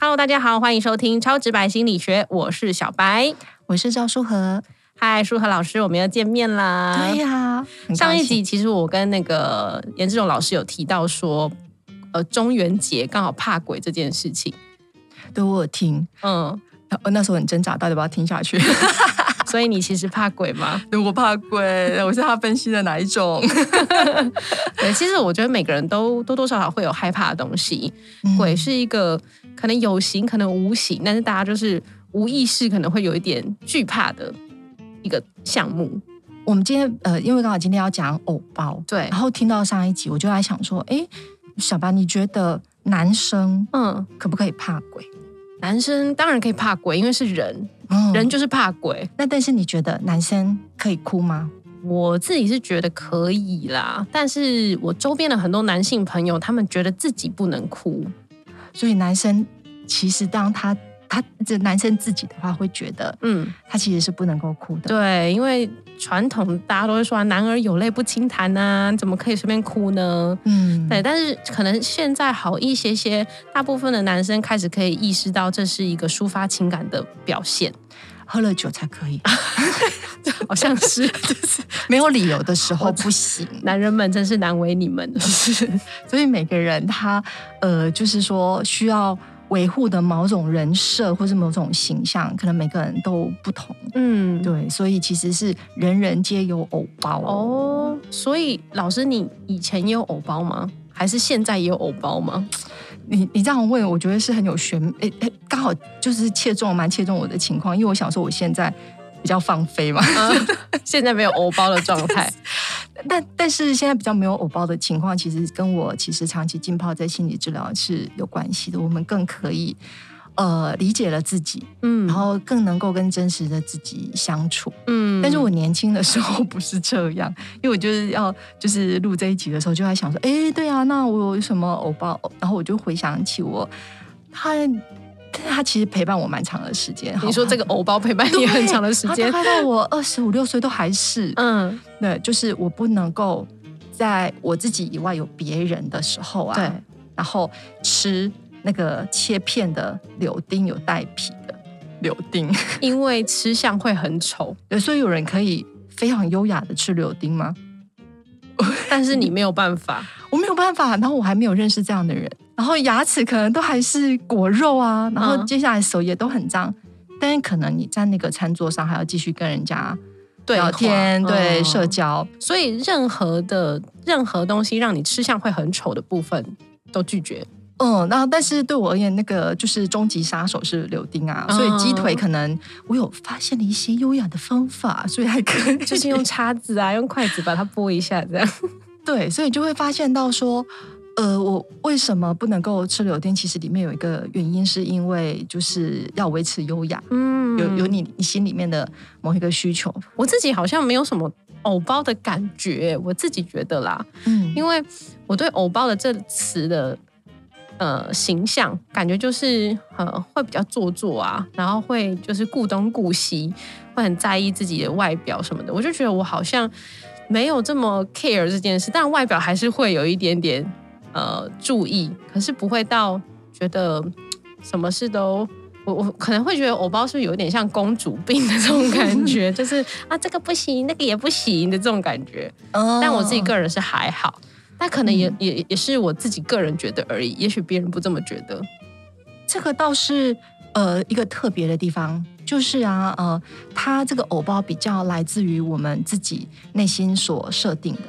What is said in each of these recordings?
Hello，大家好，欢迎收听超直白心理学，我是小白，我是赵舒和。嗨，舒和老师，我们要见面啦！对呀，上一集其实我跟那个严志勇老师有提到说，呃，中元节刚好怕鬼这件事情，对我有听，嗯，那时候很挣扎，到底要不要听下去？所以你其实怕鬼吗？我怕鬼，我是他分析的哪一种？对，其实我觉得每个人都多多少少会有害怕的东西，鬼是一个可能有形，可能无形，但是大家就是无意识可能会有一点惧怕的。一个项目，我们今天呃，因为刚好今天要讲偶包，对，然后听到上一集，我就在想说，哎，小白，你觉得男生嗯可不可以怕鬼？男生当然可以怕鬼，因为是人，人就是怕鬼。那但是你觉得男生可以哭吗？我自己是觉得可以啦，但是我周边的很多男性朋友，他们觉得自己不能哭，所以男生其实当他。他这男生自己的话会觉得，嗯，他其实是不能够哭的。对，因为传统大家都会说“男儿有泪不轻弹”呐，怎么可以随便哭呢？嗯，对。但是可能现在好一些些，大部分的男生开始可以意识到这是一个抒发情感的表现。喝了酒才可以，好像是，就是没有理由的时候不行。男人们真是难为你们了。所以每个人他呃，就是说需要。维护的某种人设或是某种形象，可能每个人都不同。嗯，对，所以其实是人人皆有偶包哦。所以老师，你以前也有偶包吗？还是现在也有偶包吗？你你这样问，我觉得是很有悬，诶诶，刚好就是切中蛮切中我的情况，因为我想说我现在比较放飞嘛，现在没有偶包的状态。但但是现在比较没有偶包的情况，其实跟我其实长期浸泡在心理治疗是有关系的。我们更可以呃理解了自己，嗯，然后更能够跟真实的自己相处，嗯。但是我年轻的时候不是这样，因为我就是要就是录这一集的时候就在想说，哎，对啊，那我有什么偶包？然后我就回想起我他。他其实陪伴我蛮长的时间。你说这个偶包陪伴你很长的时间，他到我二十五六岁都还是，嗯，对，就是我不能够在我自己以外有别人的时候啊，对，然后吃那个切片的柳丁有带皮的柳丁，因为吃相会很丑。对，所以有人可以非常优雅的吃柳丁吗？但是你没有办法，我没有办法，然后我还没有认识这样的人。然后牙齿可能都还是果肉啊，然后接下来手也都很脏，但是可能你在那个餐桌上还要继续跟人家聊天，对社交，所以任何的任何东西让你吃相会很丑的部分都拒绝。嗯，然后但是对我而言，那个就是终极杀手是柳丁啊，所以鸡腿可能我有发现了一些优雅的方法，所以还可以 就是用叉子啊，用筷子把它剥一下这样。对，所以就会发现到说。呃，我为什么不能够吃柳丁？其实里面有一个原因，是因为就是要维持优雅。嗯，有有你你心里面的某一个需求。我自己好像没有什么偶包的感觉，我自己觉得啦。嗯，因为我对偶包的这词的呃形象，感觉就是呃会比较做作啊，然后会就是顾东顾西，会很在意自己的外表什么的。我就觉得我好像没有这么 care 这件事，但外表还是会有一点点。呃，注意，可是不会到觉得什么事都，我我可能会觉得偶包是有点像公主病的这种感觉，就是啊这个不行，那个也不行的这种感觉。但我自己个人是还好，但可能也也也是我自己个人觉得而已，也许别人不这么觉得。这个倒是呃一个特别的地方，就是啊呃，他这个偶包比较来自于我们自己内心所设定的。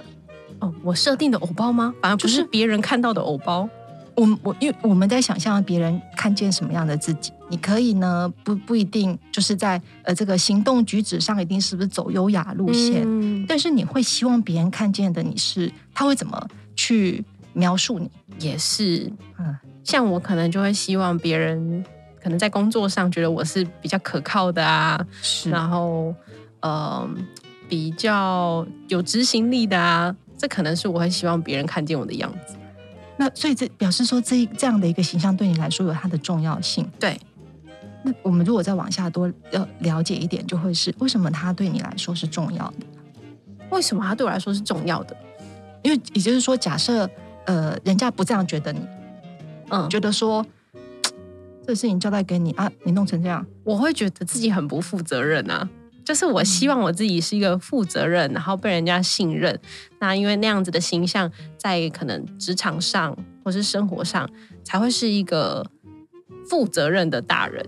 哦，我设定的偶包吗？反而不是别人看到的偶包。我我因为我们在想象别人看见什么样的自己，你可以呢不不一定就是在呃这个行动举止上一定是不是走优雅路线，但是你会希望别人看见的你是他会怎么去描述你？也是，嗯，像我可能就会希望别人可能在工作上觉得我是比较可靠的啊，是，然后嗯比较有执行力的啊。这可能是我很希望别人看见我的样子，那所以这表示说这这样的一个形象对你来说有它的重要性。对，那我们如果再往下多要了解一点，就会是为什么它对你来说是重要的？为什么它对我来说是重要的？因为也就是说，假设呃，人家不这样觉得你，嗯，觉得说这事情交代给你啊，你弄成这样，我会觉得自己很不负责任啊。就是我希望我自己是一个负责任，然后被人家信任。那因为那样子的形象，在可能职场上或是生活上，才会是一个负责任的大人。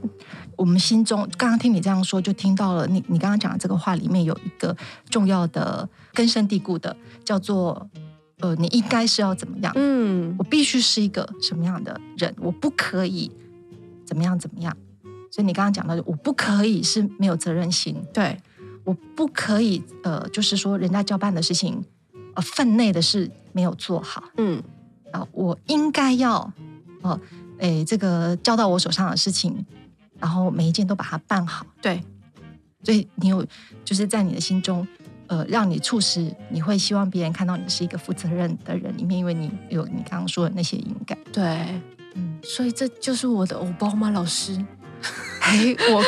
我们心中刚刚听你这样说，就听到了你你刚刚讲的这个话里面有一个重要的根深蒂固的，叫做呃，你应该是要怎么样？嗯，我必须是一个什么样的人？我不可以怎么样怎么样？所以你刚刚讲到，我不可以是没有责任心，对，我不可以呃，就是说人家交办的事情，呃，分内的事没有做好，嗯，啊，我应该要哦，哎，这个交到我手上的事情，然后每一件都把它办好，对，所以你有就是在你的心中，呃，让你促使你会希望别人看到你是一个负责任的人里面，因为你有你刚刚说的那些敏感，对，嗯，所以这就是我的偶包吗，老师？哎，我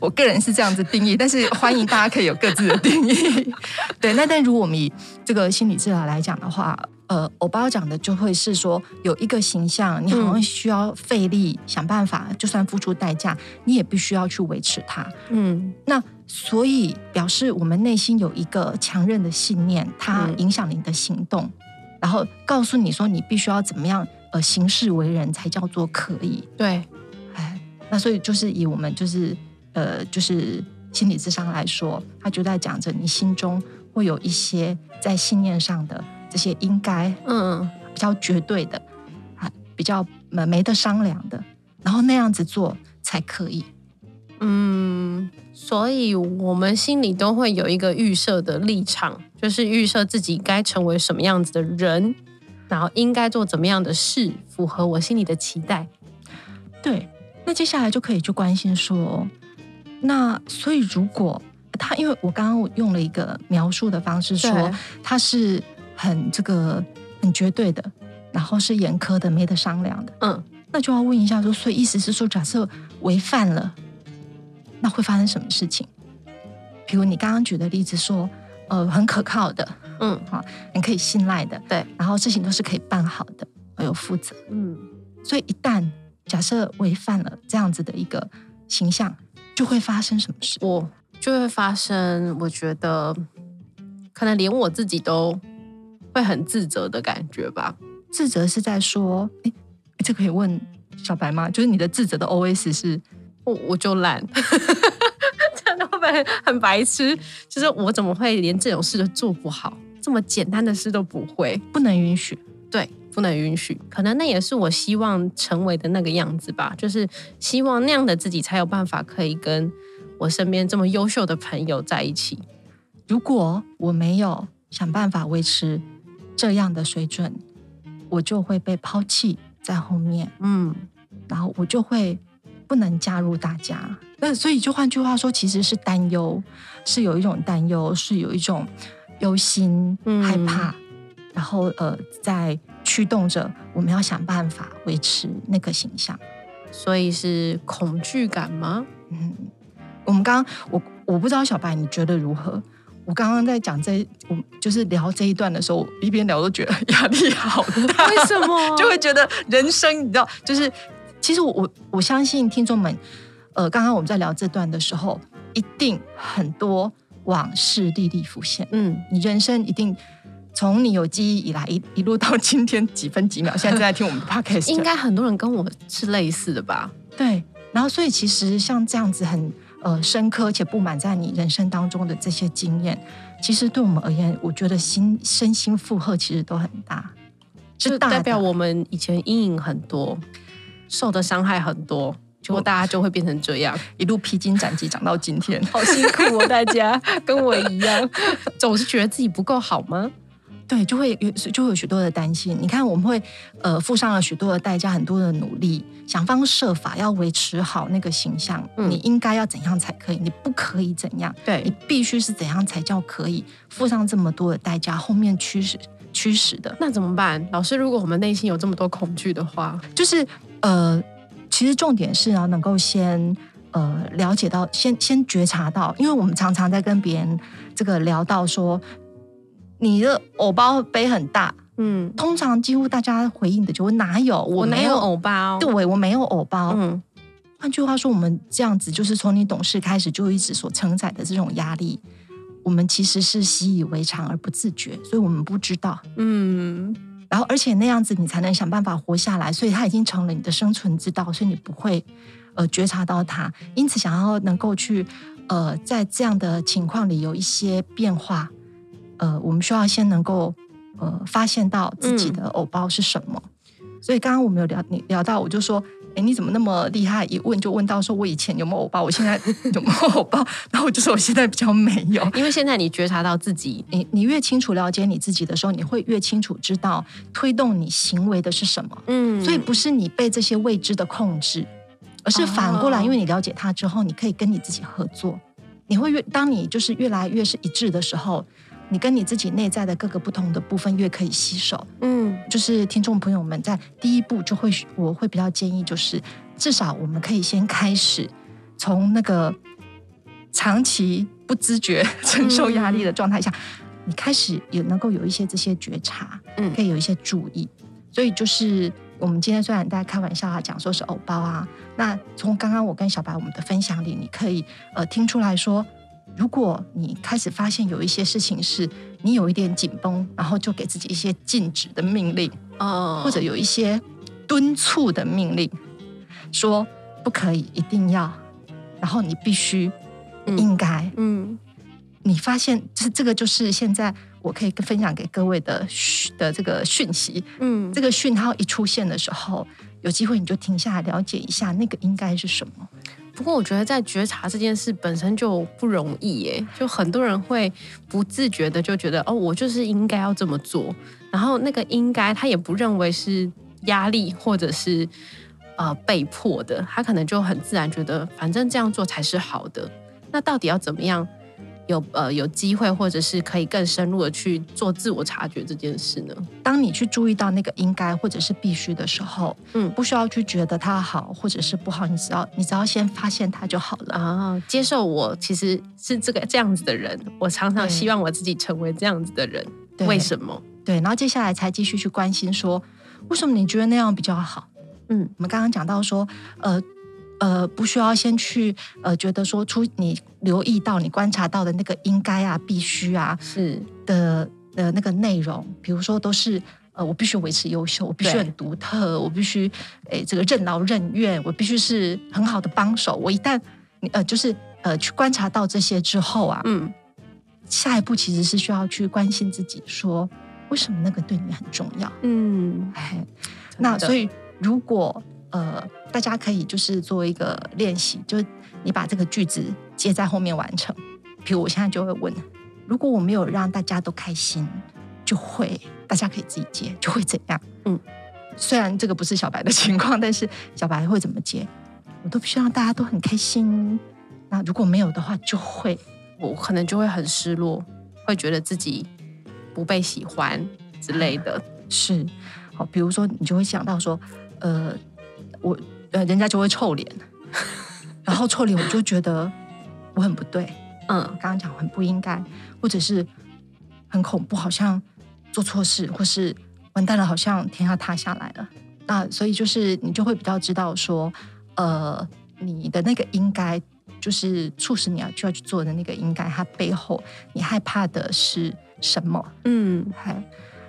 我个人是这样子定义，但是欢迎大家可以有各自的定义。对，那但如果我们以这个心理治疗来讲的话，呃，欧巴讲的就会是说，有一个形象，你好像需要费力想办法，就算付出代价，你也必须要去维持它。嗯，那所以表示我们内心有一个强韧的信念，它影响你的行动，然后告诉你说，你必须要怎么样呃行事为人，才叫做可以。对。那所以就是以我们就是呃就是心理智商来说，他就在讲着你心中会有一些在信念上的这些应该嗯比较绝对的啊比较没没得商量的，然后那样子做才可以。嗯，所以我们心里都会有一个预设的立场，就是预设自己该成为什么样子的人，然后应该做怎么样的事，符合我心里的期待。对。那接下来就可以去关心说，那所以如果他，因为我刚刚用了一个描述的方式说他是很这个很绝对的，然后是严苛的，没得商量的，嗯，那就要问一下说，所以意思是说，假设违反了，那会发生什么事情？比如你刚刚举的例子说，呃，很可靠的，嗯，好，你可以信赖的，对，然后事情都是可以办好的，有负责，嗯，所以一旦。假设违反了这样子的一个形象，就会发生什么事？我就会发生，我觉得可能连我自己都会很自责的感觉吧。自责是在说，哎，这可以问小白吗？就是你的自责的 O S 是，我我就懒，真的会很白痴。就是我怎么会连这种事都做不好？这么简单的事都不会，不能允许。对。不能允许，可能那也是我希望成为的那个样子吧。就是希望那样的自己才有办法可以跟我身边这么优秀的朋友在一起。如果我没有想办法维持这样的水准，我就会被抛弃在后面。嗯，然后我就会不能加入大家。那所以就换句话说，其实是担忧，是有一种担忧，是有一种忧心、害怕，然后呃，在。驱动着我们要想办法维持那个形象，所以是恐惧感吗？嗯，我们刚刚我我不知道小白你觉得如何？我刚刚在讲这我就是聊这一段的时候，一边聊都觉得压力好大。为什么？就会觉得人生你知道，就是其实我我我相信听众们，呃，刚刚我们在聊这段的时候，一定很多往事历历浮现。嗯，你人生一定。从你有记忆以来，一一路到今天几分几秒，现在正在听我们的 podcast，应该很多人跟我是类似的吧？对。然后，所以其实像这样子很呃深刻且布满在你人生当中的这些经验，其实对我们而言，我觉得心身心负荷其实都很大，就代表我们以前阴影很多，受的伤害很多，结果大家就会变成这样，一路披荆斩棘长到今天，好辛苦哦，大家 跟我一样，总是觉得自己不够好吗？对，就会有就会有许多的担心。你看，我们会呃付上了许多的代价，很多的努力，想方设法要维持好那个形象。你应该要怎样才可以？你不可以怎样？对你必须是怎样才叫可以？付上这么多的代价，后面驱使驱使的，那怎么办？老师，如果我们内心有这么多恐惧的话，就是呃，其实重点是要能够先呃了解到，先先觉察到，因为我们常常在跟别人这个聊到说，你的偶包背很大，嗯，通常几乎大家回应的就会哪有我没有偶包，对，我没有偶包，嗯。换句话说，我们这样子就是从你懂事开始就一直所承载的这种压力，我们其实是习以为常而不自觉，所以我们不知道。嗯，然后而且那样子你才能想办法活下来，所以它已经成了你的生存之道，所以你不会呃觉察到它。因此，想要能够去呃在这样的情况里有一些变化，呃，我们需要先能够呃发现到自己的偶包是什么。所以刚刚我们有聊你聊到，我就说。哎，你怎么那么厉害？一问就问到说，我以前有没有欧包？我现在 有没有欧包？然后我就说，我现在比较没有。因为现在你觉察到自己，你你越清楚了解你自己的时候，你会越清楚知道推动你行为的是什么。嗯，所以不是你被这些未知的控制，而是反过来，因为你了解他之后，你可以跟你自己合作。你会越当你就是越来越是一致的时候。你跟你自己内在的各个不同的部分越可以吸收，嗯，就是听众朋友们在第一步就会，我会比较建议，就是至少我们可以先开始从那个长期不知觉承受压力的状态下，你开始也能够有一些这些觉察，嗯，可以有一些注意。所以就是我们今天虽然大家开玩笑啊，讲说是偶包啊，那从刚刚我跟小白我们的分享里，你可以呃听出来说。如果你开始发现有一些事情是你有一点紧绷，然后就给自己一些禁止的命令，哦，或者有一些敦促的命令，说不可以，一定要，然后你必须，应该，嗯，你发现这这个就是现在我可以分享给各位的的这个讯息，嗯，这个讯号一出现的时候，有机会你就停下来了解一下那个应该是什么。不过我觉得在觉察这件事本身就不容易耶，就很多人会不自觉的就觉得哦，我就是应该要这么做，然后那个应该他也不认为是压力或者是呃被迫的，他可能就很自然觉得反正这样做才是好的。那到底要怎么样？有呃有机会，或者是可以更深入的去做自我察觉这件事呢？当你去注意到那个应该或者是必须的时候，嗯，不需要去觉得它好或者是不好，你只要你只要先发现它就好了啊。接受我其实是这个这样子的人，我常常希望我自己成为这样子的人，为什么？对，然后接下来才继续去关心说，为什么你觉得那样比较好？嗯，我们刚刚讲到说，呃。呃，不需要先去呃，觉得说出你留意到、你观察到的那个应该啊、必须啊是的的那个内容，比如说都是呃，我必须维持优秀，我必须很独特，我必须诶这个任劳任怨，我必须是很好的帮手。我一旦呃，就是呃，去观察到这些之后啊，嗯，下一步其实是需要去关心自己，说为什么那个对你很重要？嗯，哎，那所以如果。呃，大家可以就是做一个练习，就是你把这个句子接在后面完成。比如我现在就会问：如果我没有让大家都开心，就会大家可以自己接，就会怎样？嗯，虽然这个不是小白的情况，但是小白会怎么接？我都必须让大家都很开心。那如果没有的话，就会我可能就会很失落，会觉得自己不被喜欢之类的。是，好，比如说你就会想到说，呃。我呃，人家就会臭脸，然后臭脸，我就觉得我很不对，嗯，刚刚讲很不应该，或者是很恐怖，好像做错事，或是完蛋了，好像天要塌下来了。那所以就是你就会比较知道说，呃，你的那个应该，就是促使你要就要去做的那个应该，它背后你害怕的是什么？嗯，还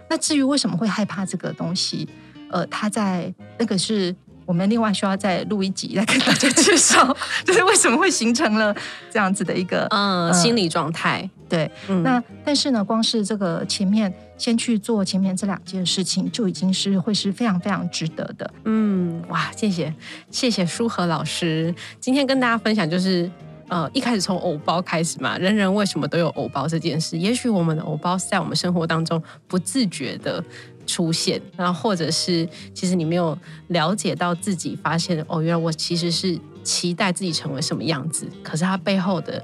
那至于为什么会害怕这个东西，呃，他在那个是。我们另外需要再录一集来跟大家介绍，就是为什么会形成了这样子的一个嗯心理状态。对，那但是呢，光是这个前面先去做前面这两件事情，就已经是会是非常非常值得的。嗯，哇，谢谢谢谢舒和老师，今天跟大家分享就是呃一开始从偶包开始嘛，人人为什么都有偶包这件事，也许我们的偶包是在我们生活当中不自觉的。出现，然后或者是其实你没有了解到自己，发现哦，原来我其实是期待自己成为什么样子，可是它背后的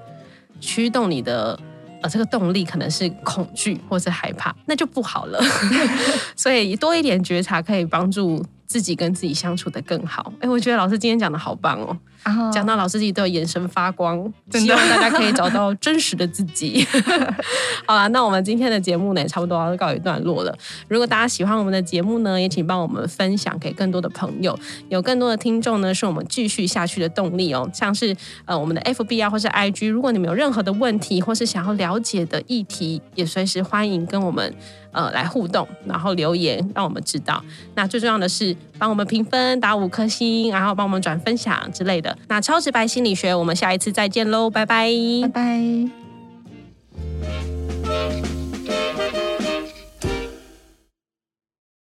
驱动你的呃这个动力可能是恐惧或是害怕，那就不好了。所以多一点觉察可以帮助自己跟自己相处的更好。哎，我觉得老师今天讲的好棒哦。讲到老师自己都有眼神发光，希望大家可以找到真实的自己。好了，那我们今天的节目呢，也差不多要告一段落了。如果大家喜欢我们的节目呢，也请帮我们分享给更多的朋友，有更多的听众呢，是我们继续下去的动力哦。像是呃我们的 FB 啊，或是 IG，如果你们有任何的问题，或是想要了解的议题，也随时欢迎跟我们。呃，来互动，然后留言，让我们知道。那最重要的是，帮我们评分，打五颗星，然后帮我们转分享之类的。那超直白心理学，我们下一次再见喽，拜拜，拜拜。